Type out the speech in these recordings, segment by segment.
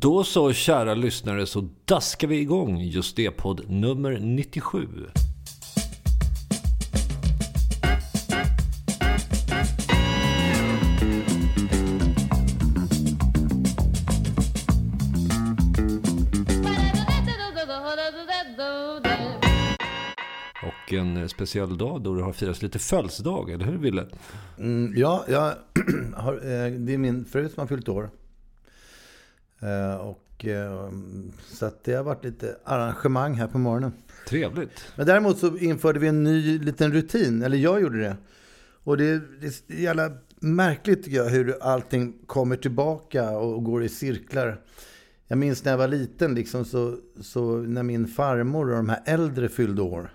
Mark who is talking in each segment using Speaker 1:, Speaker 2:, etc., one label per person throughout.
Speaker 1: Då så, kära lyssnare, så daskar vi igång just det podd nummer 97. Och en eh, speciell dag då det har firats lite födelsedag, eller hur Ville?
Speaker 2: Mm, ja, jag har, eh, det är min fru som har fyllt år. Eh, och, eh, så att det har varit lite arrangemang här på morgonen.
Speaker 1: Trevligt.
Speaker 2: Men däremot så införde vi en ny liten rutin, eller jag gjorde det. Och det, det är jävla märkligt tycker jag hur allting kommer tillbaka och går i cirklar. Jag minns när jag var liten, liksom, så, så när min farmor och de här äldre fyllde år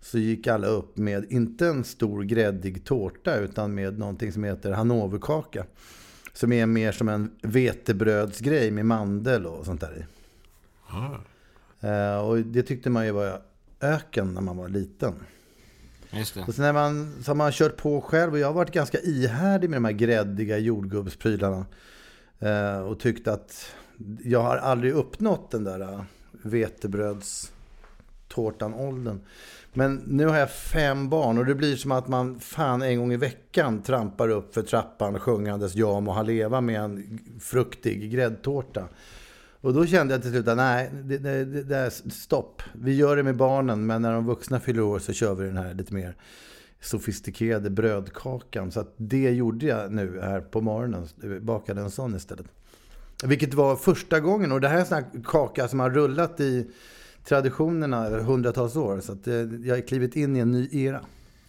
Speaker 2: så gick alla upp med, inte en stor gräddig tårta, utan med någonting som heter hannoverkaka. Som är mer som en vetebrödsgrej med mandel och sånt där i. Eh, och det tyckte man ju var öken när man var liten.
Speaker 3: Just det.
Speaker 2: Och sen när man, så har man kört på själv och jag har varit ganska ihärdig med de här gräddiga jordgubbsprylarna. Eh, och tyckt att jag har aldrig uppnått den där eh, vetebrödstårtan-åldern. Men nu har jag fem barn och det blir som att man fan en gång i veckan trampar upp för trappan sjungandes Ja må han leva med en fruktig gräddtårta. Och då kände jag till slut att nej, det, det, det, det är stopp. Vi gör det med barnen men när de vuxna fyller år så kör vi den här lite mer sofistikerade brödkakan. Så att det gjorde jag nu här på morgonen. Bakade en sån istället. Vilket var första gången. Och det här är en sån här kaka som har rullat i traditionerna över hundratals år. Så att eh, jag har klivit in i en ny era.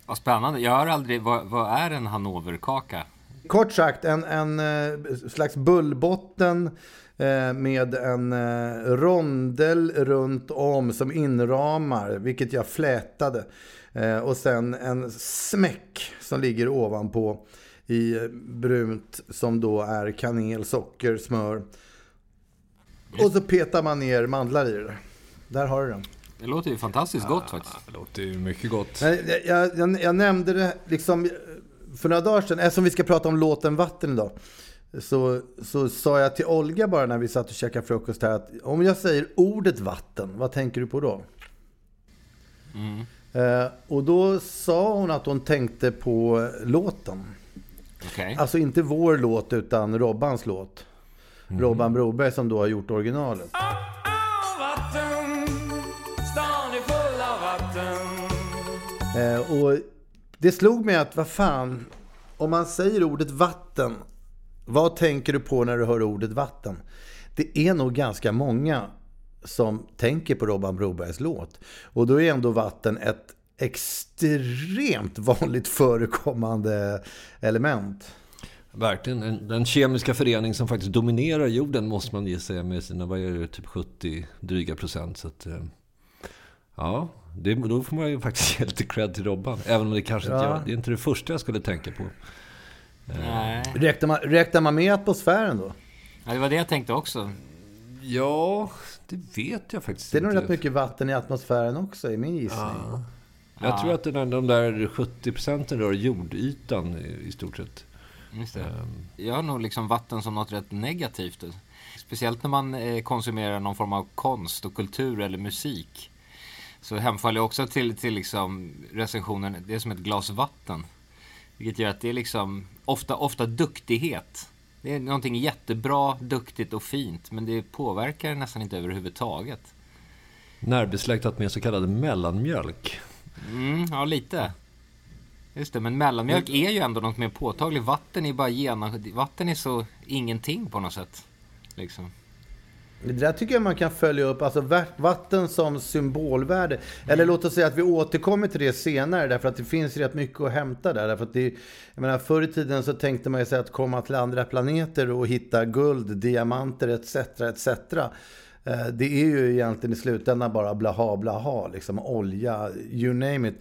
Speaker 3: Vad spännande. Jag har aldrig... Vad, vad är en hannoverkaka?
Speaker 2: Kort sagt, en, en eh, slags bullbotten eh, med en rondel runt om som inramar, vilket jag flätade. Och sen en smäck som ligger ovanpå i brunt som då är kanel, socker, smör. Och så petar man ner mandlar i det. Där har du den.
Speaker 3: Det låter ju fantastiskt gott faktiskt.
Speaker 1: Det låter ju mycket gott.
Speaker 2: Nej, Jag, jag, jag nämnde det liksom för några dagar sedan, eftersom vi ska prata om låten Vatten idag. Så, så sa jag till Olga bara när vi satt och käkade frukost här att om jag säger ordet vatten, vad tänker du på då? Eh, och då sa hon att hon tänkte på låten.
Speaker 3: Okej.
Speaker 2: Alltså inte vår låt utan Robbans låt. Robban Broberg som då har gjort originalet. Eh, Eh, och det slog mig att vad fan, om man säger ordet vatten, vad tänker du på när du hör ordet vatten? Det är nog ganska många som tänker på Robban Brobergs låt. Och då är ändå vatten ett extremt vanligt förekommande element.
Speaker 1: Verkligen. Den kemiska förening som faktiskt dominerar jorden måste man ge sig med sina, vad är det, typ 70 dryga procent. Så att, eh, ja, det, då får man ju faktiskt ge lite cred till Robban. Även om det kanske inte
Speaker 2: Ja.
Speaker 1: jag, det är inte det första jag skulle tänka på.
Speaker 3: Nej.
Speaker 2: Räknar man, räknar man med atmosfären då?
Speaker 3: Ja, det var det jag tänkte också.
Speaker 1: Ja, Det vet jag faktiskt
Speaker 2: Det är nog
Speaker 1: inte.
Speaker 2: rätt mycket vatten i atmosfären också, i min gissning.
Speaker 1: Ja. Jag tror att den där, de där 70 procenten rör jordytan i, i stort sett.
Speaker 3: Just det.
Speaker 1: Ehm,
Speaker 3: Jag har nog liksom vatten som något rätt negativt. Speciellt när man eh, konsumerar någon form av konst och kultur eller musik. Så hemfaller jag också till, till liksom recensionen, det är som ett glas vatten. Vilket gör att det är liksom ofta, ofta duktighet. Det är någonting jättebra, duktigt och fint. Men det påverkar nästan inte överhuvudtaget.
Speaker 1: närbesläktat med så kallad mellanmjölk.
Speaker 3: Mm, ja, lite. Just det, men mellanmjölk är ju ändå något mer påtagligt. Vatten är bara genom... Vatten är så ingenting på något sätt. Liksom.
Speaker 2: Det där tycker jag man kan följa upp, alltså vatten som symbolvärde. Eller låt oss säga att vi återkommer till det senare, därför att det finns rätt mycket att hämta där. Därför att det, jag menar, förr i tiden så tänkte man ju sig att komma till andra planeter och hitta guld, diamanter etc. etc. Eh, det är ju egentligen i slutändan bara blaha blaha, liksom olja, you name it.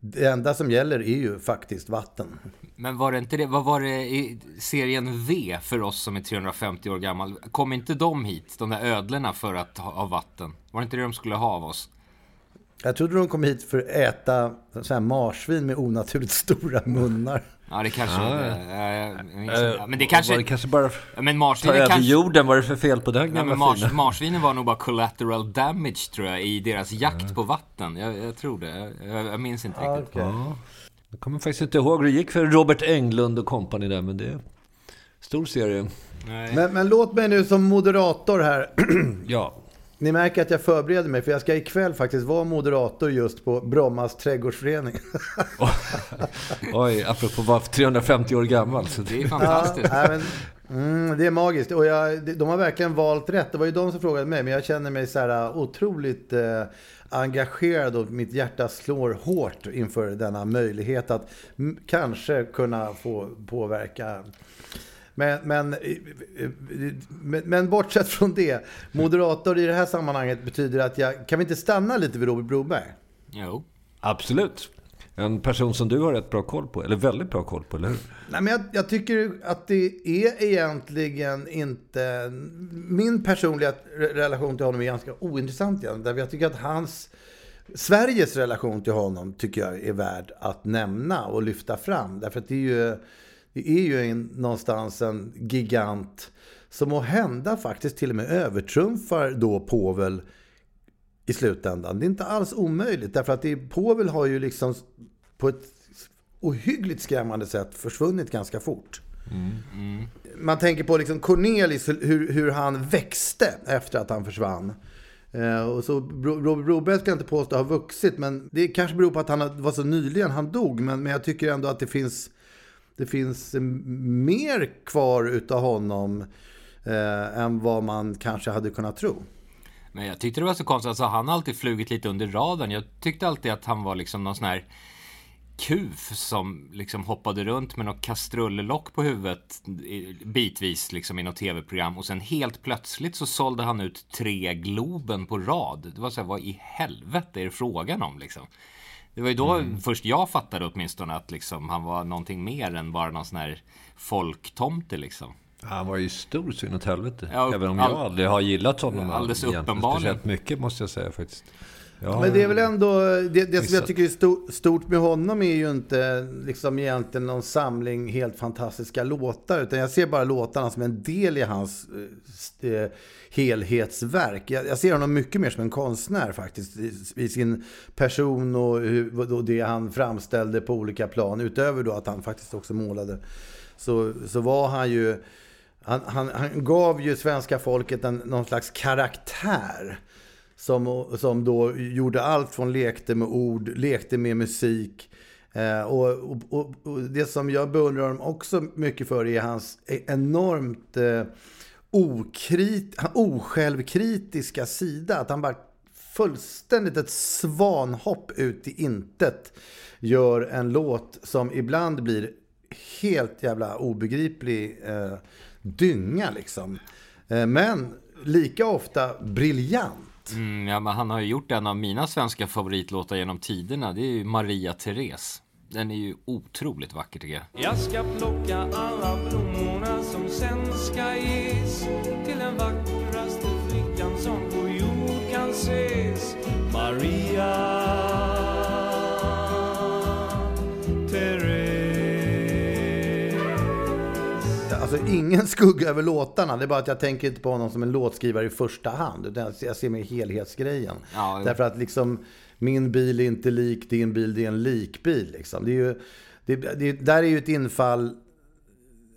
Speaker 2: Det enda som gäller är ju faktiskt vatten.
Speaker 3: Men var det inte det, vad var det i serien V för oss som är 350 år gammal? Kom inte de hit, de där ödlorna, för att ha, vatten? Var det inte det de skulle ha av oss?
Speaker 2: Jag trodde de kom hit för att äta så här marsvin med onaturligt stora munnar.
Speaker 3: Ja, det kanske...
Speaker 1: Ja, ja.
Speaker 3: ja, inte. men det kanske...
Speaker 1: Var det kanske bara
Speaker 3: ja, men
Speaker 1: ta
Speaker 3: marsvinen
Speaker 1: över
Speaker 3: kanske...
Speaker 1: jorden? Vad är det för fel på den
Speaker 3: Nej,
Speaker 1: gamla
Speaker 3: men mars, marsvinen var nog bara collateral damage tror jag i deras jakt på vatten. Jag, jag tror det. Jag, jag minns inte riktigt.
Speaker 1: Ja. Jag kommer faktiskt inte ihåg hur det gick för Robert Englund och kompani där, men det är stor serie.
Speaker 3: Nej.
Speaker 2: Men, men låt mig nu som moderator här
Speaker 1: Ja,
Speaker 2: Ni märker att jag förbereder mig för jag ska ikväll faktiskt vara moderator just på Brommas trädgårdsförening.
Speaker 1: oj, apropå att vara 350 år gammal. Så
Speaker 3: Det är fantastiskt.
Speaker 2: nej, men, mm, det är magiskt och jag, de har verkligen valt rätt. Det var ju de som frågade mig men jag känner mig så här otroligt eh, engagerad och mitt hjärta slår hårt inför denna möjlighet att m- kanske kunna få påverka men, men, men, men bortsett från det, moderator i det här sammanhanget betyder att jag, kan vi inte stanna lite vid Robert Broberg?
Speaker 3: Jo.
Speaker 1: absolut. En person som du har rätt bra koll på, eller väldigt bra koll på, eller hur?
Speaker 2: Nej, men jag, jag tycker att det är egentligen inte... Min personliga re- relation till honom är ganska ointressant igen. Därför jag tycker att hans... Sveriges relation till honom tycker jag är värd att nämna och lyfta fram. Därför att det är ju, det är ju en, någonstans en gigant som må hända faktiskt till och med övertrumfar då Povel i slutändan. Det är inte alls omöjligt. Därför att det, Povel har ju liksom på ett ohyggligt skrämmande sätt försvunnit ganska fort. Man tänker på liksom Cornelis, hur, hur han växte efter att han försvann. Eh, och så Bro- Robert Broberg ska jag inte påstå har vuxit, men det kanske beror på att han var så nyligen han dog. Men, men jag tycker ändå att det finns, det finns mer kvar utav honom eh, än vad man kanske hade kunnat tro.
Speaker 3: Men jag tyckte det var så konstigt, alltså han har alltid flugit lite under radarn. Jag tyckte alltid att han var liksom någon sån här kuf som liksom hoppade runt med något kastrullock på huvudet bitvis liksom i något tv-program och sen helt plötsligt så sålde han ut tre Globen på rad. Det var så här, vad i helvete är det frågan om liksom? Det var ju då först jag fattade åtminstone att liksom han var någonting mer än bara någon sån här folktomte liksom.
Speaker 1: Han var ju stor så inåt helvete.
Speaker 3: Ja,
Speaker 1: Även om
Speaker 3: all-
Speaker 1: jag aldrig har gillat honom
Speaker 3: Alldeles uppenbarligen.
Speaker 1: speciellt mycket måste jag säga faktiskt. Ja,
Speaker 2: Men det är väl ändå, det, det som jag tycker är sto, stort med honom är ju inte liksom egentligen någon samling helt fantastiska låtar. Utan jag ser bara låtarna som en del i hans eh, eh, helhetsverk. Jag, jag ser honom mycket mer som en konstnär faktiskt. I, i sin person och, hur, och det han framställde på olika plan. Utöver då att han faktiskt också målade. Så, så var han ju... Han, han, han gav ju svenska folket en, någon slags karaktär. Som, som då gjorde allt från lekte med ord, lekte med musik. Eh, och, och, och, och det som jag beundrar honom också mycket för är hans enormt eh, okrit, osjälvkritiska sida. Att han bara fullständigt ett svanhopp ut i intet gör en låt som ibland blir helt jävla obegriplig eh, dynga liksom. Eh, men lika ofta briljant.
Speaker 3: Mm, ja, men han har ju gjort en av mina svenska favoritlåtar genom tiderna. Det är ju Maria Therese. Den är ju otroligt vacker tycker jag.
Speaker 4: Jag ska plocka alla blommorna som sen ska ges
Speaker 2: Alltså ingen skugga över låtarna. Det är bara att jag tänker inte på honom som en låtskrivare i första hand. Utan jag ser med helhetsgrejen.
Speaker 3: Ja.
Speaker 2: Därför att liksom, min bil är inte lik din bil, det är en likbil. Liksom. Det är ju, det, det, där är ju ett infall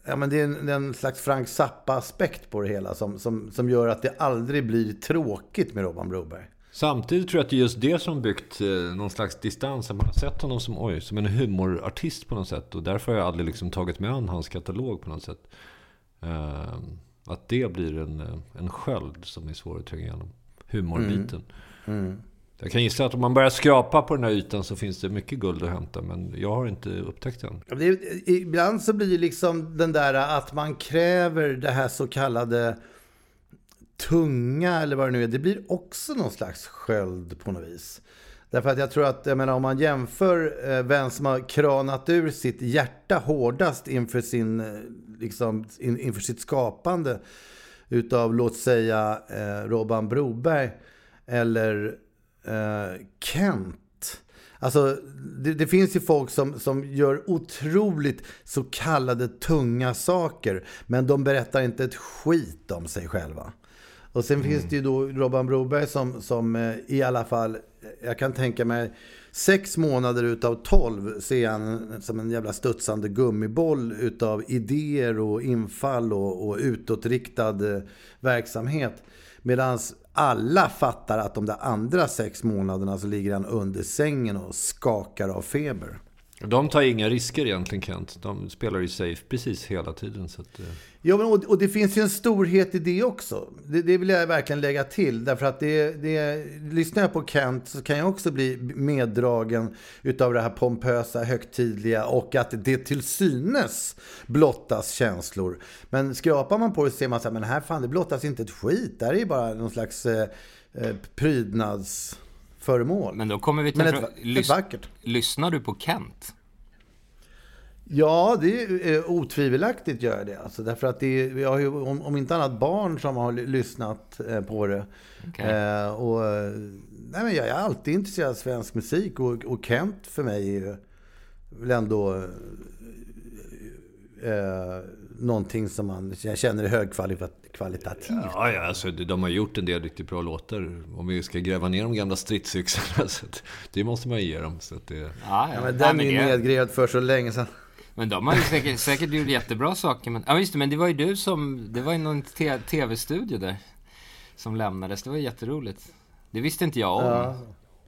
Speaker 2: Ja, men det är en, en slags Frank Zappa-aspekt på det hela som, som, som gör att det aldrig blir tråkigt med Robban Broberg.
Speaker 1: Samtidigt tror jag att det är just det som byggt eh, någon slags distans. Man har sett honom som, oj, som en humorartist på något sätt. Och därför har jag aldrig liksom tagit mig an hans katalog på något sätt. Eh, att det blir en, eh, en sköld som är svår att tränga igenom. Humorbiten. Jag kan gissa att om man börjar skrapa på den här ytan så finns det mycket guld att hämta. Men jag har inte upptäckt
Speaker 2: är- ibland så blir det liksom den där att man kräver det här så kallade tunga eller vad det nu är. Det blir också någon slags sköld på något vis. Därför att jag tror att, jag menar om man jämför eh, vem som har kranat ur sitt hjärta hårdast inför, sin, eh, liksom, in, inför sitt skapande utav, låt säga, eh, Robban Broberg eller eh, Kent. Alltså, det, det finns ju folk som, som gör otroligt så kallade tunga saker, men de berättar inte ett skit om sig själva. Och sen finns det ju då Robban Broberg som, som eh, i alla fall, jag kan tänka mig, sex månader utav tolv ser han som en jävla studsande gummiboll utav idéer och infall och, och utåtriktad eh, verksamhet. Medan alla fattar att de där andra sex månaderna så ligger han under sängen och skakar av feber.
Speaker 1: De tar inga risker egentligen Kent. De spelar ju safe precis hela tiden. Så att, eh,
Speaker 2: Ja, men, och, och det finns ju en storhet i det också. Det, det vill jag verkligen lägga till. Därför att det, det, lyssnar jag på Kent så kan jag också bli meddragen utav det här pompösa, högtidliga och att det till synes blottas känslor. Men skrapar man på det så ser man så här, men här fan det blottas inte ett skit. Där är ju bara någon slags eh, eh, prydnadsföremål.
Speaker 3: Men då kommer vi till...
Speaker 2: Men ett, ett
Speaker 3: Lys-
Speaker 2: vackert.
Speaker 3: Lyssnar du på Kent?
Speaker 2: Ja, det är eh, otvivelaktigt gör jag det. Alltså, därför att det är, vi har ju om, om inte annat barn som har ly- lyssnat eh, på det.
Speaker 3: Okej.
Speaker 2: Eh, och, nej, men jag är alltid intresserad av svensk musik och, och Kent för mig är ju väl ändå eh, eh, någonting som man jag känner är högkvalitativt.
Speaker 1: Ja, ja alltså, de har gjort en del riktigt bra låtar. Om vi ska gräva ner de gamla stridsyxorna. Så att, det måste man ge dem. Så att det,
Speaker 3: Ja,
Speaker 2: Ja,
Speaker 3: ja.
Speaker 2: men
Speaker 3: Ja,
Speaker 2: den
Speaker 3: men
Speaker 2: är ju nedgrävd för så länge sedan.
Speaker 3: Men de har ju säkert, säkert gjort jättebra saker. Men, ja, just det, men det var ju du som... Det var ju någon te- tv-studio där. Som lämnades. Det var jätteroligt. Det visste inte jag om.
Speaker 2: Ja.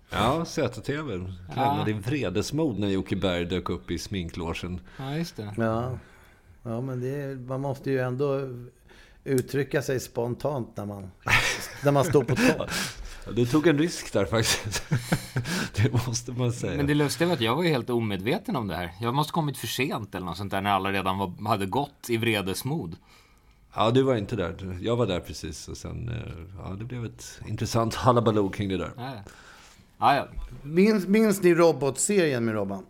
Speaker 1: ja, ZTV lämnade i vredesmod när Jocke Berg dök upp i sminklogen.
Speaker 3: Ja, just det.
Speaker 2: Ja, ja men det man måste ju ändå uttrycka sig spontant när man, när man står på topp.
Speaker 1: Du tog en risk där faktiskt. det måste man säga.
Speaker 3: Men det lustiga var att jag var ju helt omedveten om det här. Jag måste kommit för sent eller något sånt där när alla redan var, hade gått i vredesmod.
Speaker 1: Ja, du var inte där. Jag var där precis. Och sen, eh, ja, det blev ett intressant halabaloo kring det där.
Speaker 3: Ja, ja. ja.
Speaker 2: Minns, minns ni robotserien med Robban?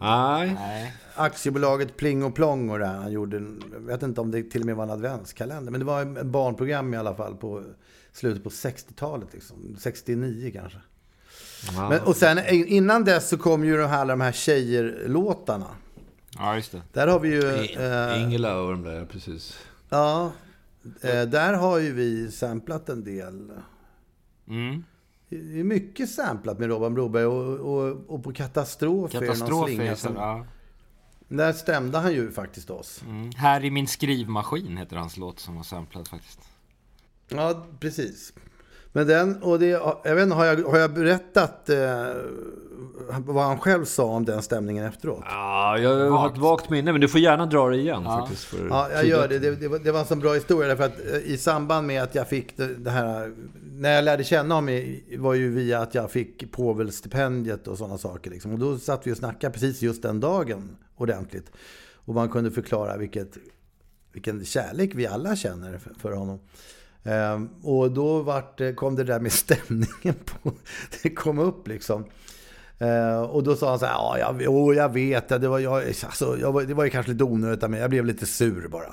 Speaker 1: Nej.
Speaker 3: Nej.
Speaker 2: Aktiebolaget Pling och Plong och det här. Han gjorde, jag vet inte om det till och med var en adventskalender. Men det var ett barnprogram i alla fall på slutet på 60-talet. Liksom. 69 kanske.
Speaker 1: Ja.
Speaker 2: Men, och sen innan dess så kom ju de här, alla de här tjejer-låtarna.
Speaker 3: ja, just det.
Speaker 2: Där har vi ju... Eh,
Speaker 1: Ingela och de där, precis.
Speaker 2: Ja, eh, där har ju vi samplat en del.
Speaker 3: Mm.
Speaker 2: Det är mycket samplat med Robban Broberg och, och, och på Katastrof, är det någon
Speaker 3: Katastrof
Speaker 2: slinga
Speaker 3: ja.
Speaker 2: Där stämde han ju faktiskt oss.
Speaker 3: mm. Här i min skrivmaskin heter hans låt som var samplad faktiskt.
Speaker 2: Ja, precis. Men den, och det, jag vet inte, har jag, har jag berättat eh, vad han själv sa om den stämningen efteråt?
Speaker 1: Ja, jag har ett vagt minne, men du får gärna dra det igen faktiskt. För
Speaker 2: Ja, jag gör det. Det, det, var, det var en så bra historia därför att eh, i samband med att jag fick det, det här, när jag lärde känna honom var ju via att jag fick Povelstipendiet och sådana saker. Liksom. Och då satt vi och snackade precis just den dagen ordentligt. Och man kunde förklara vilket, vilken kärlek vi alla känner för, för honom. Ehm, och då vart, kom det där med stämningen på, det kom upp liksom. Ehm, och då sa han så här, ja, jag, oh, jag vet, det var, jag, alltså, jag det var ju kanske lite onödigt, men jag blev lite sur bara.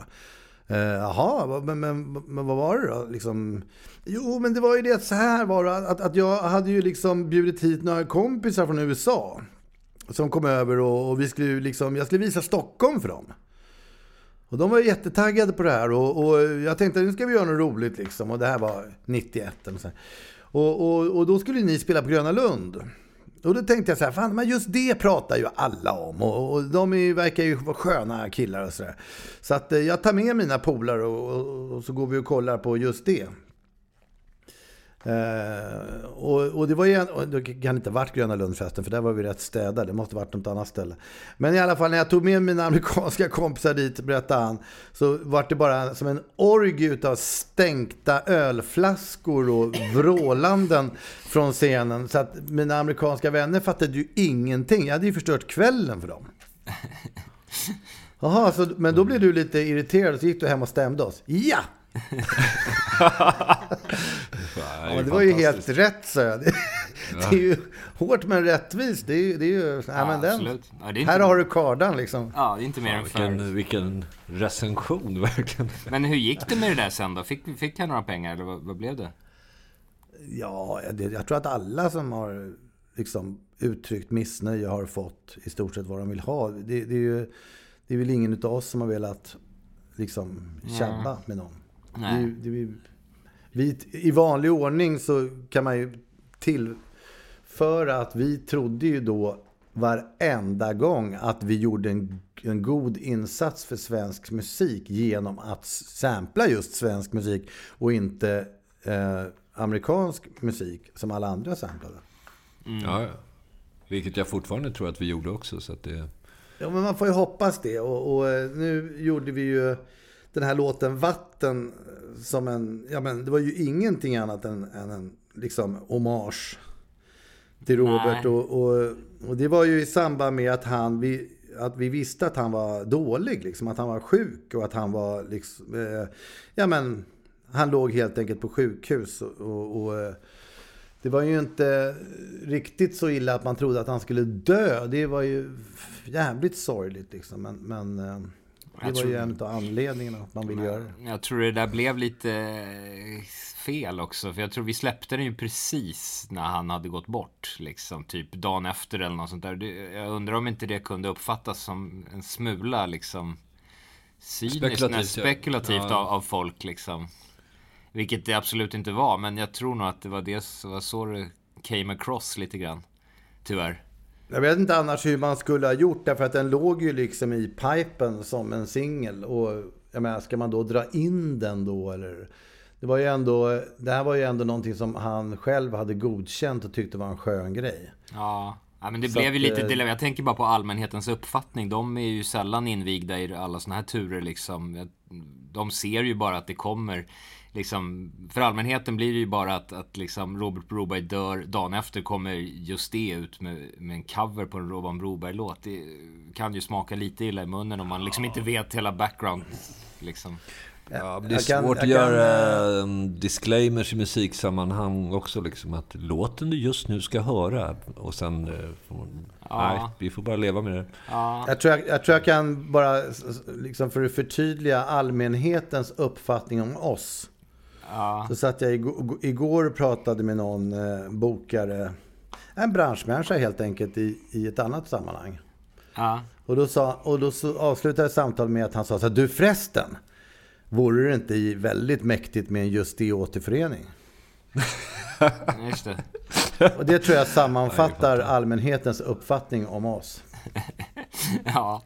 Speaker 2: Eh, jaha, men, men, men vad var det då? Liksom, jo, men det var ju det, så här var det, att, att jag hade ju liksom bjudit hit några kompisar från USA. Som kom över och, och vi skulle ju liksom, jag skulle visa Stockholm för dem. Och de var jättetaggade på det här och, och jag tänkte nu ska vi göra något roligt liksom. Och det här var 91 eller så. Och, och, och då skulle ni spela på Gröna Lund. Och då tänkte jag så här, fan men just det pratar ju alla om. Och, och de är, verkar ju vara sköna killar och sådär. Så att eh, jag tar med mina polare och, och, och så går vi och kollar på just det. Eh, och, och det var ju en, det kan inte ha varit Gröna Lundfesten för där var vi rätt städade. Det måste ha varit något annat ställe. Men i alla fall när jag tog med mina amerikanska kompisar dit, berättade han, så var det bara som en orgie utav stänkta ölflaskor och vrålanden från scenen. Så att mina amerikanska vänner fattade ju ingenting. Jag hade ju förstört kvällen för dem. Jaha, men då blev du lite irriterad och så gick du hem och stämde oss. Ja! Ja, men det var ju helt rätt så jag. Det, det är ju hårt men rättvist. Det är ju... Det är ju ja, men den,
Speaker 3: absolut. Ja, det är inte-
Speaker 2: här har du kardan liksom.
Speaker 3: Ja, det är inte mer än fair.
Speaker 1: Vilken, vilken recension verkligen.
Speaker 3: Men hur gick det med det där sen då? Fick, fick han några pengar eller vad, vad blev det?
Speaker 2: Ja, det, jag tror att alla som har liksom uttryckt missnöje har fått i stort sett vad de vill ha. Det, det är ju det är väl ingen utav oss som har velat liksom tjabba med någon. Det, ju- det, ju- vi, I vanlig ordning så kan man ju tillföra att vi trodde ju då varenda gång att vi gjorde en, en god insats för svensk musik genom att sampla just svensk musik och inte eh, amerikansk musik som alla andra samplade.
Speaker 1: Ja, ja. Vilket jag fortfarande tror att vi gjorde också. Så att det...
Speaker 2: Ja, men man får ju hoppas det. Och, och eh, nu gjorde vi ju den här låten Vatten som en... Ja, men det var ju ingenting annat än, än en liksom hommage till Robert.
Speaker 3: Nej.
Speaker 2: Och, och, och det var ju i samband med att han... Vi, att vi visste att han var dålig, liksom, att han var sjuk och att han var liksom... Eh, ja, men han låg helt enkelt på sjukhus. Och, och, och eh, det var ju inte riktigt så illa att man trodde att han skulle dö. Det var ju jävligt sorgligt liksom. Men, men eh, det
Speaker 3: Jag
Speaker 2: var
Speaker 3: tror-
Speaker 2: ju en av anledningarna att man ville göra det.
Speaker 3: Jag tror det där blev lite eh, fel också. För jag tror vi släppte den ju precis när han hade gått bort. Liksom typ dagen efter eller något sånt där. Jag undrar om inte det kunde uppfattas som en smula liksom cyniskt,
Speaker 1: Spekulativt,
Speaker 3: spekulativt,
Speaker 1: ja.
Speaker 3: av, av folk liksom. Vilket det absolut inte var. Men jag tror nog att det var det det var så det came across lite grann. Tyvärr.
Speaker 2: Jag vet inte annars hur man skulle ha gjort därför att den låg ju liksom i pipen som en singel. Och jag menar, ska man då dra in den då eller? Det var ju ändå, det här var ju ändå någonting som han själv hade godkänt och tyckte var en skön grej.
Speaker 3: Ja, ja men det
Speaker 2: Så
Speaker 3: blev ju lite
Speaker 2: eh,
Speaker 3: dilemma. Jag tänker bara på allmänhetens uppfattning. De är ju sällan invigda i alla såna här turer liksom. De ser ju bara att det kommer liksom. För allmänheten blir det ju bara att, att liksom Robert Broberg dör. Dagen efter kommer just det ut med, med en cover på en Robban Broberg-låt. Det kan ju smaka lite illa i munnen om man liksom inte vet hela background. Liksom.
Speaker 1: Ja, det är
Speaker 2: Jag kan-
Speaker 1: svårt att
Speaker 2: kan,
Speaker 1: göra um, disclaimers i musiksammanhang också. Liksom, att låten du just nu ska höra. Och sen... eh, får, Nej, vi får bara leva med det.
Speaker 2: Jag tror jag, jag tror jag kan bara, liksom för att förtydliga allmänhetens uppfattning om oss.
Speaker 3: Ja,
Speaker 2: Så satt jag igår, och pratade med någon eh, bokare, en branschmänniska helt enkelt i, i ett annat sammanhang.
Speaker 3: ja.
Speaker 2: Och då, sa, och då så avslutade samtalet med att han sa så här, du förresten, vore det inte väldigt mäktigt med en just det återförening?
Speaker 3: just det.
Speaker 2: Och det tror jag sammanfattar allmänhetens uppfattning om oss.
Speaker 3: Ja.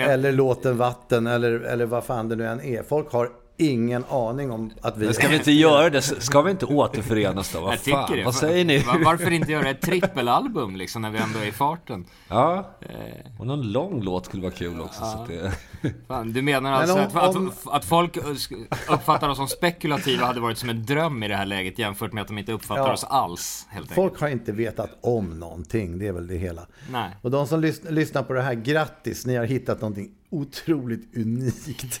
Speaker 2: Eller låten Vatten, eller, eller vad fan det nu än är. Folk har ingen aning om att vi...
Speaker 1: Men ska vi inte göra det? Ska vi inte återförenas då? Vad fan?
Speaker 3: det.
Speaker 1: Vad säger ni?
Speaker 3: Va- Varför inte göra ett trippelalbum liksom när vi ändå är i farten?
Speaker 1: Ja, och någon lång låt skulle vara kul också. Så att det...
Speaker 3: Fan, du menar alltså
Speaker 2: om-
Speaker 3: att, att,
Speaker 2: om-
Speaker 3: att folk uppfattar oss som spekulativa hade varit som en dröm i det här läget jämfört med att de inte uppfattar
Speaker 2: Ja.
Speaker 3: oss alls, helt enkelt.
Speaker 2: Folk har inte vetat om någonting, det är väl det hela.
Speaker 3: Nej.
Speaker 2: Och de som lys- lyssnar på det här, grattis, ni har hittat någonting otroligt unikt.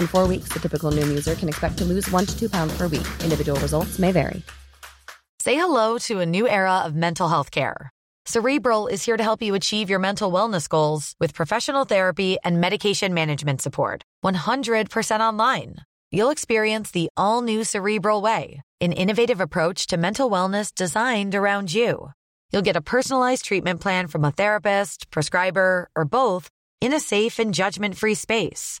Speaker 5: In four weeks, the typical Noom user can expect to lose one to two pounds per week. Individual results may vary.
Speaker 6: Say hello to a new era of mental health care. Cerebral is here to help you achieve your mental wellness goals with professional therapy and medication management support. 100% online. You'll experience the all new Cerebral Way, an innovative approach to mental wellness designed around you. You'll get a personalized treatment plan from a therapist, prescriber, or both in a safe and judgment free space.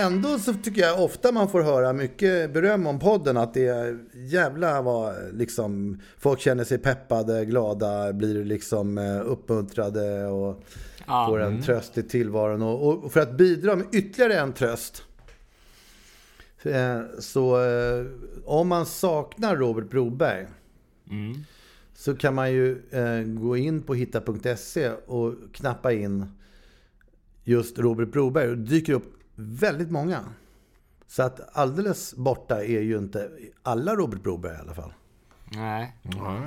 Speaker 2: Ändå så tycker jag ofta man får höra mycket beröm om podden. Att det är jävla vad liksom folk känner sig peppade, glada, blir liksom eh, uppmuntrade och
Speaker 3: Ja.
Speaker 2: får en tröst i tillvaron. Och, och för att bidra med ytterligare en tröst. eh, Så eh, om man saknar Robert Broberg så kan man ju gå in på hitta.se och knappa in just Robert Broberg. Och dyker upp väldigt många. Så att alldeles borta är ju inte alla Robert Broberg i alla fall.
Speaker 3: Nej.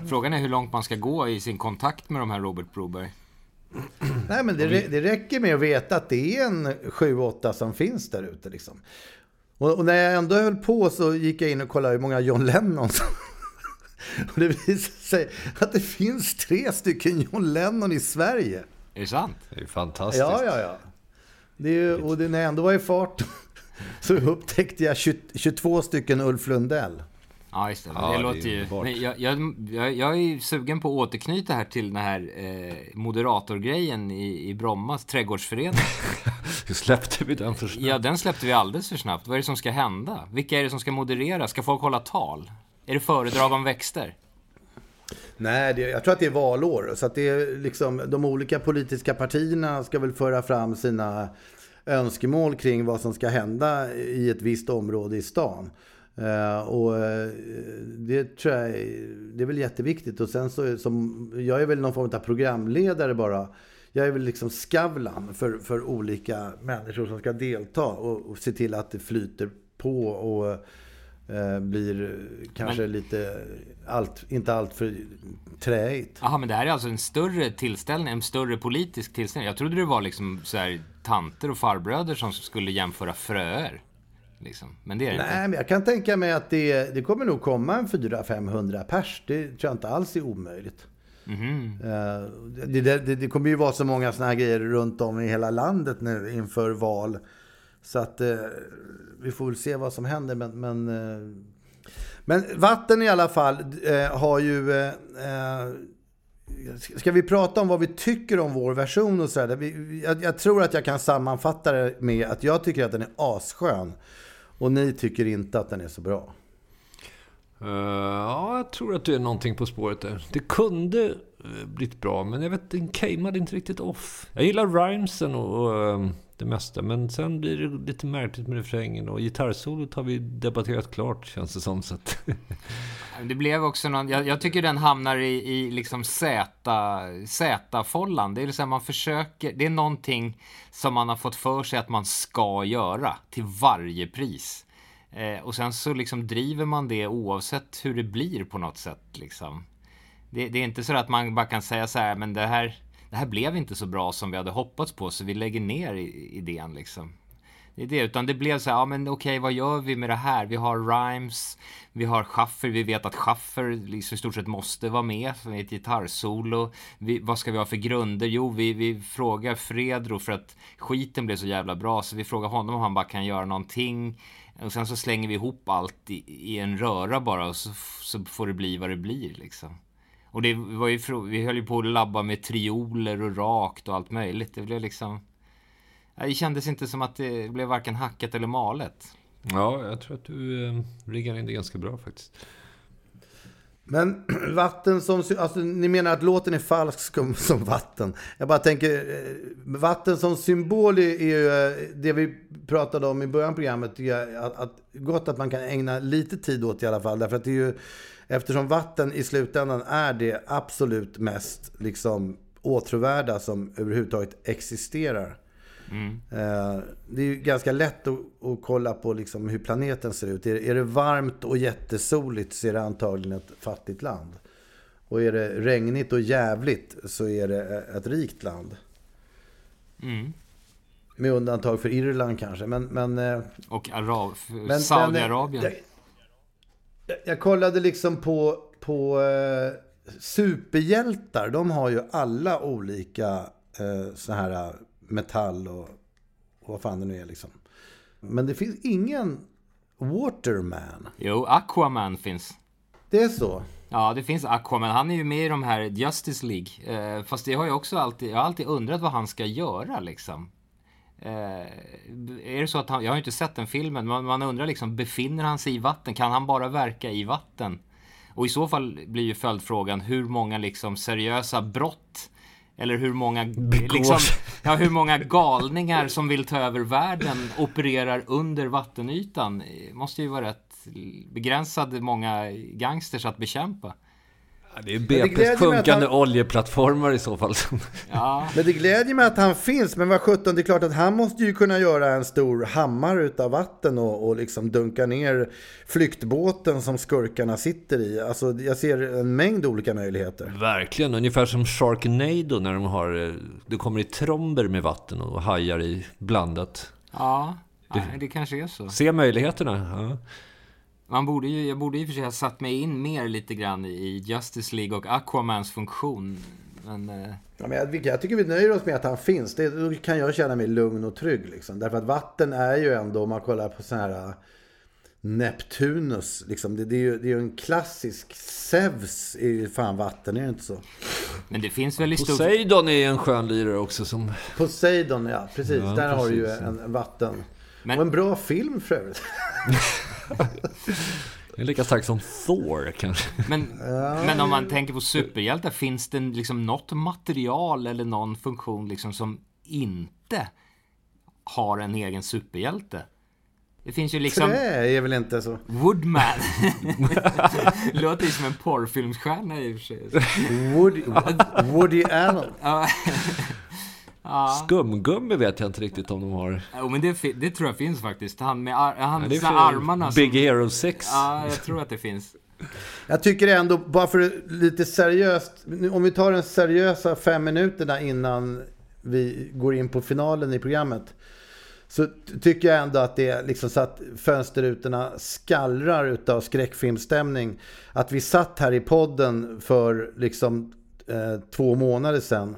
Speaker 3: Frågan är hur långt man ska gå i sin kontakt med de här Robert Broberg.
Speaker 2: Nej, men det, det räcker med att veta att det är en 7-8 som finns där ute. Liksom. Och, och när jag ändå höll på så gick jag in och kollade hur många John Lennon som... och det visade sig att det finns tre stycken John Lennon i Sverige.
Speaker 3: Är det sant?
Speaker 1: Det är fantastiskt.
Speaker 2: Ja, ja, ja. Det är ju, och det, när jag ändå var i fart så upptäckte jag 20, 22 stycken Ulf Lundell.
Speaker 3: Ja, just det.
Speaker 1: Ja,
Speaker 3: det
Speaker 1: det
Speaker 3: låter ju... Men jag, jag, jag, jag är ju sugen på att återknyta här till den här eh, moderatorgrejen i, i Brommas trädgårdsförening.
Speaker 1: Hur släppte vi den för snabbt?
Speaker 3: Ja, den släppte vi alldeles för snabbt. Vad är det som ska hända? Vilka är det som ska moderera? Ska folk hålla tal? Är det föredrag om växter?
Speaker 2: Nej, det, jag tror att det är valår. Så att det är liksom, de olika politiska partierna ska väl föra fram sina önskemål kring vad som ska hända i ett visst område i stan. Uh, och uh, det tror jag är- det är väl jätteviktigt. Och sen så, som, jag är väl någon form av programledare bara. Jag är väl liksom skavlan för, för olika människor som ska delta och, och se till att det flyter på och blir kanske lite, allt, inte allt för träigt.
Speaker 3: Jaha, men det här är alltså en större tillställning, en större politisk tillställning. Jag trodde det var liksom så här tanter och farbröder som skulle jämföra fröer. Liksom. Men det är det
Speaker 2: Nej,
Speaker 3: inte.
Speaker 2: men jag kan tänka mig att det, det kommer nog komma en 400-500 pers. Det tror jag inte alls är omöjligt. Eh, Det, det, det kommer ju vara så många såna här grejer runt om i hela landet nu inför val. Så att eh, vi får väl se vad som händer. Men, men, eh, men vatten i alla fall eh, har ju... Eh, eh Ska vi prata om vad vi tycker om vår version och sådär? Jag, jag tror att jag kan sammanfatta det med att jag tycker att den är asskön. Och ni tycker inte att den är så bra.
Speaker 1: Uh, ja, jag tror att du är någonting på spåret där. Det kunde uh, blivit bra, men jag vet, den cameade inte riktigt off. Jag gillar rhymesen och, och eh, det mesta, men sen blir det lite märkligt med refrängen. Och gitarrsolot har vi debatterat klart, känns det som. Så att,
Speaker 3: Det blev också någon, jag, jag tycker den hamnar i, i liksom Z-follan. Det är liksom man försöker, det är någonting som man har fått för sig att man ska göra till varje pris. Eh, och sen så liksom driver man det oavsett hur det blir på något sätt liksom. Det, det är inte så att man bara kan säga så här, men det här, det här blev inte så bra som vi hade hoppats på, så vi lägger ner idén liksom. Det är det, utan det blev så här, ja men okej, vad gör vi med det här? Vi har Rhymes, vi har Schaffer, vi vet att Schaffer liksom i stort sett måste vara med som ett gitarrsolo. Vi, vad ska vi ha för grunder? Jo, vi, vi frågar Fredro för att skiten blev så jävla bra, så vi frågar honom om han bara kan göra någonting. Och sen så slänger vi ihop allt i, i en röra bara och så, så får det bli vad det blir liksom. Och det var ju, vi höll ju på att labba med trioler och rakt och allt möjligt. Det blev liksom... Det kändes inte som att det blev varken hackat eller malet.
Speaker 1: Ja, jag tror att du eh, riggar in det ganska bra faktiskt.
Speaker 2: Men vatten som... Alltså, ni menar att låten är falsk som, som vatten. Jag bara tänker, eh, vatten som symbol är ju eh, det vi pratade om i början av programmet. Att, att, gott att man kan ägna lite tid åt i alla fall. Därför att det är ju... Eftersom vatten i slutändan är det absolut mest liksom, åtråvärda som överhuvudtaget existerar. Mm. Det är ju ganska lätt att, att kolla på liksom hur planeten ser ut. Är, det varmt och jättesoligt så är det antagligen ett fattigt land. Och är det regnigt och jävligt så är det ett rikt land. Mm. Med undantag för Irland kanske. Men, men, eh,
Speaker 3: och Arab, Saudiarabien. Jag,
Speaker 2: jag, kollade liksom på, på eh, superhjältar. De har ju alla olika eh, så här metall och, och vad fan det nu är liksom. Men det finns ingen Waterman.
Speaker 3: Jo, Aquaman finns.
Speaker 2: Det är så?
Speaker 3: Ja, det finns Aquaman. Han är ju med i de här Justice League. Eh, fast det har jag också alltid, jag har alltid undrat vad han ska göra liksom. Eh, är det så att han, jag har inte sett den filmen, men man undrar liksom, befinner han sig i vatten? Kan han bara verka i vatten? Och i så fall blir ju följdfrågan, hur många liksom seriösa brott eller hur många, liksom, ja, hur många galningar som vill ta över världen opererar under vattenytan. Det måste ju vara rätt begränsade många gangsters att bekämpa.
Speaker 1: Ja, det är BP's sjunkande han... oljeplattformar i så fall.
Speaker 2: Ja. Men det glädjer mig att han finns. Men vad sjutton, det är klart att han måste ju kunna göra en stor hammare utav vatten och, och liksom dunka ner flyktbåten som skurkarna sitter i. Alltså, jag ser en mängd olika möjligheter.
Speaker 1: Verkligen, ungefär som Sharknado när de har, eh, det kommer i tromber med vatten och hajar i blandat.
Speaker 3: Ja, det, det kanske är så.
Speaker 1: Se möjligheterna. Ja.
Speaker 3: Man borde ju, jag borde i och för sig ha satt mig in mer lite grann i Justice League och Aquamans funktion. Men, eh...
Speaker 2: ja, men jag, jag, tycker vi nöjer oss med att han finns. Det, då kan jag känna mig lugn och trygg. Liksom. Därför att vatten är ju ändå, om man kollar på sådana här uh, Neptunus. Liksom. Det, det, är ju, det är ju en klassisk Zeus är ju fan vatten, är det inte så?
Speaker 3: Men det finns väl i stort...
Speaker 1: Poseidon är en skön lirare också som...
Speaker 2: Poseidon, ja. Precis. Ja, Där precis. har du ju en, en vatten. Men... Och en bra film för övrigt.
Speaker 1: Det är lika stark som Thor kanske.
Speaker 3: Men, men om man tänker på superhjältar, finns det liksom något material eller någon funktion liksom som inte har en egen superhjälte? Det finns ju liksom...
Speaker 2: Trä är väl inte så?
Speaker 3: Woodman. Låter ju som en porrfilmsstjärna i och för sig.
Speaker 2: Woody, Woody Allen.
Speaker 1: Ja. Skumgummi vet jag inte riktigt om de har.
Speaker 3: Jo men det, det tror jag finns faktiskt. Han med ar han, ja, armarna.
Speaker 1: Big som... Hero 6.
Speaker 3: Ja, jag tror att det finns.
Speaker 2: Jag tycker ändå, bara för lite seriöst, om vi tar de seriösa fem minuterna innan vi går in på finalen i programmet. Så tycker jag ändå att det är liksom så att fönsterrutorna skallrar utav skräckfilmsstämning. Att vi satt här i podden för liksom eh, två månader sedan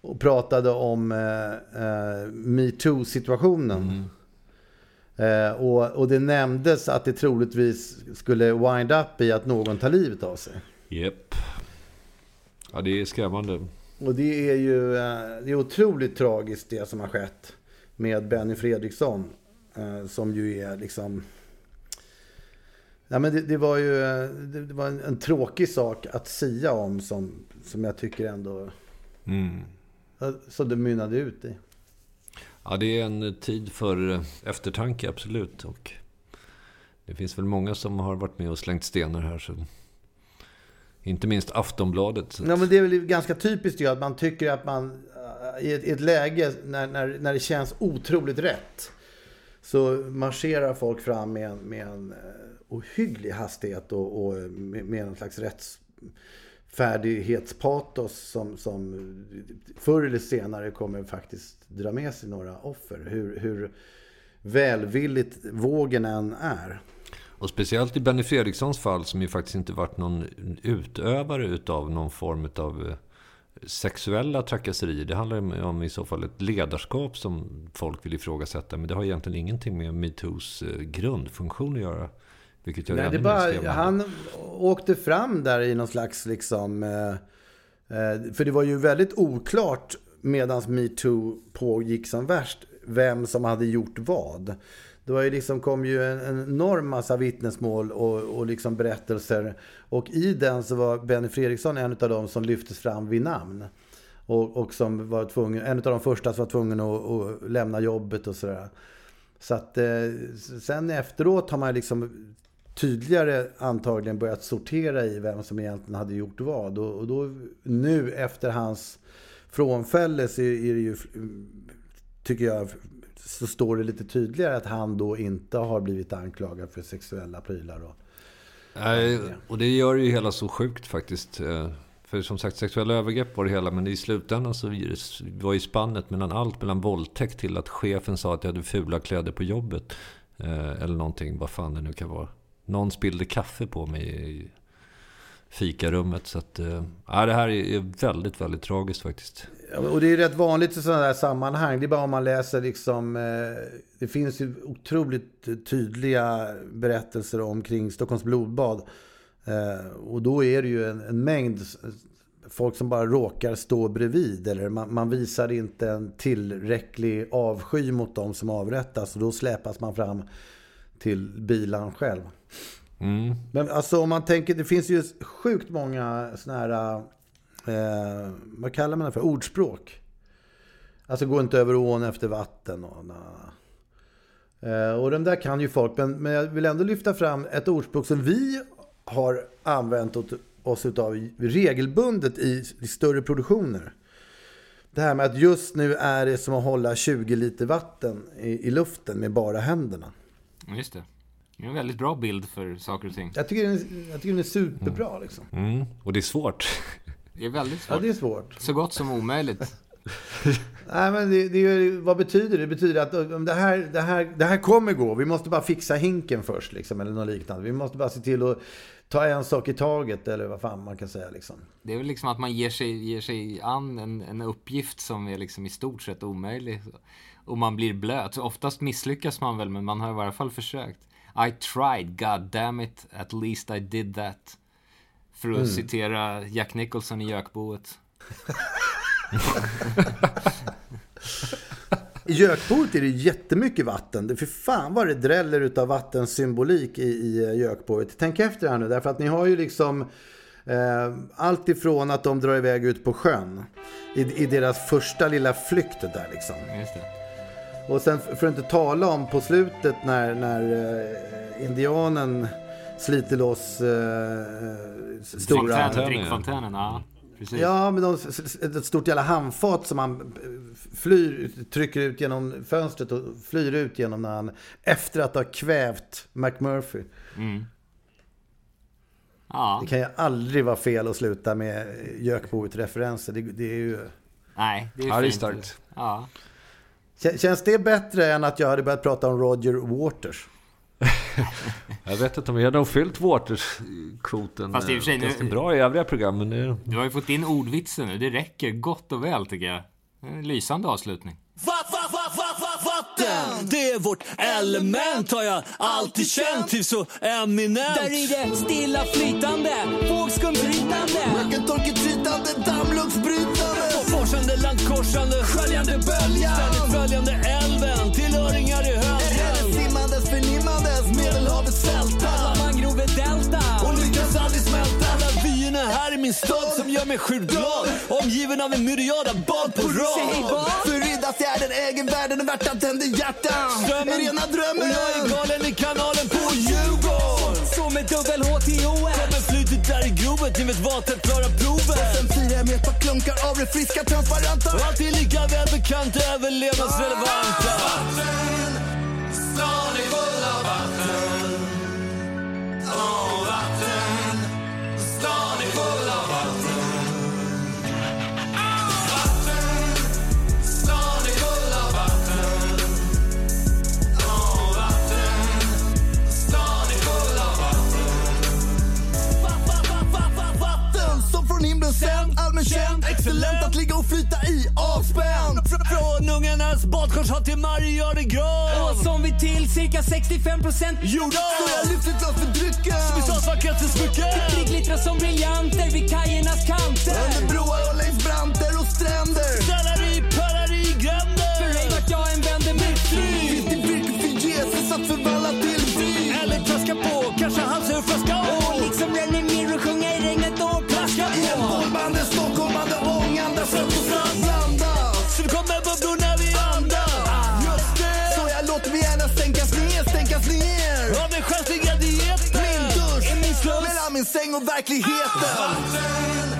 Speaker 2: och pratade om eh, eh, metoo-situationen. Mm. Eh, och, och det nämndes att det troligtvis skulle wind up i att någon tar livet av sig.
Speaker 1: Yep. Ja, det är skrämmande.
Speaker 2: Och det är ju eh, det är otroligt tragiskt det som har skett med Benny Fredriksson. Eh, som ju är liksom... Ja, men det, det var ju eh, det var en, en, tråkig sak att sia om som, som jag tycker ändå... Mm. Som det mynnade ut i.
Speaker 1: Ja, det är en tid för eftertanke, absolut. Och det finns väl många som har varit med och slängt stenar här. Så inte minst Aftonbladet.
Speaker 2: Så. Ja, men det är väl ganska typiskt ju att man tycker att man i ett, i ett läge när, när, när det känns otroligt rätt så marscherar folk fram med, med en eh, ohygglig hastighet och, och med, med en slags rätts färdighetspatos som, som förr eller senare kommer faktiskt dra med sig några offer. Hur, hur, välvilligt vågen än är.
Speaker 1: Och speciellt i Benny Fredrikssons fall som ju faktiskt inte varit någon utövare utav någon form av eh, sexuella trakasserier. Det handlar ju om i så fall ett ledarskap som folk vill ifrågasätta. Men det har egentligen ingenting med metoos eh, grundfunktion att göra. Vilket jag
Speaker 2: Nej, det bara, han åkte fram där i någon slags liksom... Eh, eh, för det var ju väldigt oklart medan metoo pågick som värst vem som hade gjort vad. Det var ju liksom, kom ju en, en enorm massa vittnesmål och, och liksom berättelser. Och i den så var Benny Fredriksson en av de som lyftes fram vid namn. Och, och som var tvungen, en av de första som var tvungen att, att lämna jobbet och sådär. Så att eh, sen efteråt har man liksom tydligare antagligen börjat sortera i vem som egentligen hade gjort vad. Och, och då nu efter hans frånfällelse är det ju, tycker jag, så står det lite tydligare att han då inte har blivit anklagad för sexuella prylar. Och,
Speaker 1: Nej, och det gör ju hela så sjukt faktiskt. Eh, för som sagt, sexuella övergrepp var det hela, men i slutändan så var ju spannet mellan allt mellan våldtäkt till att chefen sa att jag hade fula kläder på jobbet. Eh, eller någonting, vad fan det nu kan vara. Någon spillde kaffe på mig i fikarummet. Så att, äh, det här är väldigt, väldigt tragiskt faktiskt.
Speaker 2: Och det är rätt vanligt i sådana här sammanhang. Det är bara om man läser liksom... Eh, det finns ju otroligt tydliga berättelser omkring Stockholms blodbad. Eh, och då är det ju en, en, mängd folk som bara råkar stå bredvid. Eller man, man, visar inte en tillräcklig avsky mot dem som avrättas. Och då släpas man fram till bilan själv. Mm. Men alltså om man tänker, det finns ju sjukt många sådana här, eh, vad kallar man det för, ordspråk. Alltså gå inte över ån efter vatten och eh, Och de där kan ju folk, men, men jag vill ändå lyfta fram ett ordspråk som vi har använt oss utav regelbundet i, i större produktioner. Det här med att just nu är det som att hålla 20 liter vatten i, i luften med bara händerna.
Speaker 3: Just det. Det är en väldigt bra bild för saker och ting.
Speaker 2: Jag tycker den är, jag tycker den är superbra mm. liksom.
Speaker 1: Mm. Och det är svårt.
Speaker 3: Det är väldigt svårt.
Speaker 2: Ja, det är svårt.
Speaker 3: Så gott som omöjligt.
Speaker 2: Nej, men det, det, vad betyder det? Det betyder att om det, här, det, här, det här kommer gå. Vi måste bara fixa hinken först, liksom, eller något liknande. Vi måste bara se till att ta en sak i taget, eller vad fan man kan säga. Liksom.
Speaker 3: Det är väl liksom att man ger sig, ger sig an en, en uppgift som är liksom i stort sett omöjlig. Och man blir blöt. Så oftast misslyckas man väl, men man har i varje fall försökt. I tried, god damn it, at least I did that. För att mm. citera Jack Nicholson i Gökboet.
Speaker 2: I Gökboet är det jättemycket vatten. För fan vad det dräller utav vattensymbolik i, i Gökboet. Tänk efter här nu, därför att ni har ju liksom eh, allt ifrån att de drar iväg ut på sjön i, i deras första lilla flykt där liksom.
Speaker 3: Just det.
Speaker 2: Och sen för att inte tala om på slutet när, när eh, indianen sliter loss eh, stora...
Speaker 3: Drickfontänen, ja. Precis.
Speaker 2: Ja, men de, ett stort jävla handfat som han flyr, trycker ut genom fönstret och flyr ut genom när han, efter att ha kvävt McMurphy. Mm. Ja. Det kan ju aldrig vara fel att sluta med Jökboet-referenser. Det, det, är ju...
Speaker 3: Nej, det är
Speaker 1: ja, fint. Det är starkt.
Speaker 3: Ja.
Speaker 2: Känns det bättre än att jag hade börjat prata om Roger Waters?
Speaker 1: jag vet inte om jag har nog fyllt Waters-kvoten Fast i och för sig, eh, ganska nu, bra i övriga program. Men det...
Speaker 3: Du har ju fått in ordvitsen nu. Det räcker gott och väl tycker jag. En lysande avslutning.
Speaker 4: Vatten, det är vårt element har jag alltid känt till så eminent.
Speaker 7: Där är det stilla flytande, vågskumbrytande.
Speaker 4: Rökentorket trytande, Forsande, landkorsande, sköljande böljan. Ständigt följande älven, tillhöringar i höljen. Simmandes, förnimmandes, medelhavets sälta.
Speaker 7: Alla mangrove delta.
Speaker 4: Och lyckas aldrig smälta. Alla vyerna här i min stad som gör mig sjukt glad. Omgiven av en myriad av bad på rad. För riddarfjärden, egen världen är värt att tänder hjärtan. Strömmen, rena drömmen. Och jag är galen i kanalen på Djurgården.
Speaker 7: Så med dubbel HTO.
Speaker 4: Kommer flytet där i grovet, ni vet vad, klara provet. Ett par klunkar av det friska transparenta. Alltid lika välbekanta, överlevnadsrelevanta. Vatten, stan är full av vatten. Oh, vatten,
Speaker 7: badkarshal till Mariaregras Och som vi till cirka 65%
Speaker 4: Gjorda Så jag lyfter glas för drycken.
Speaker 7: Som vackraste smycken Vi glittrar som briljanter vid kajernas kanter.
Speaker 4: Under broar och längs branter och stränder verkligheten.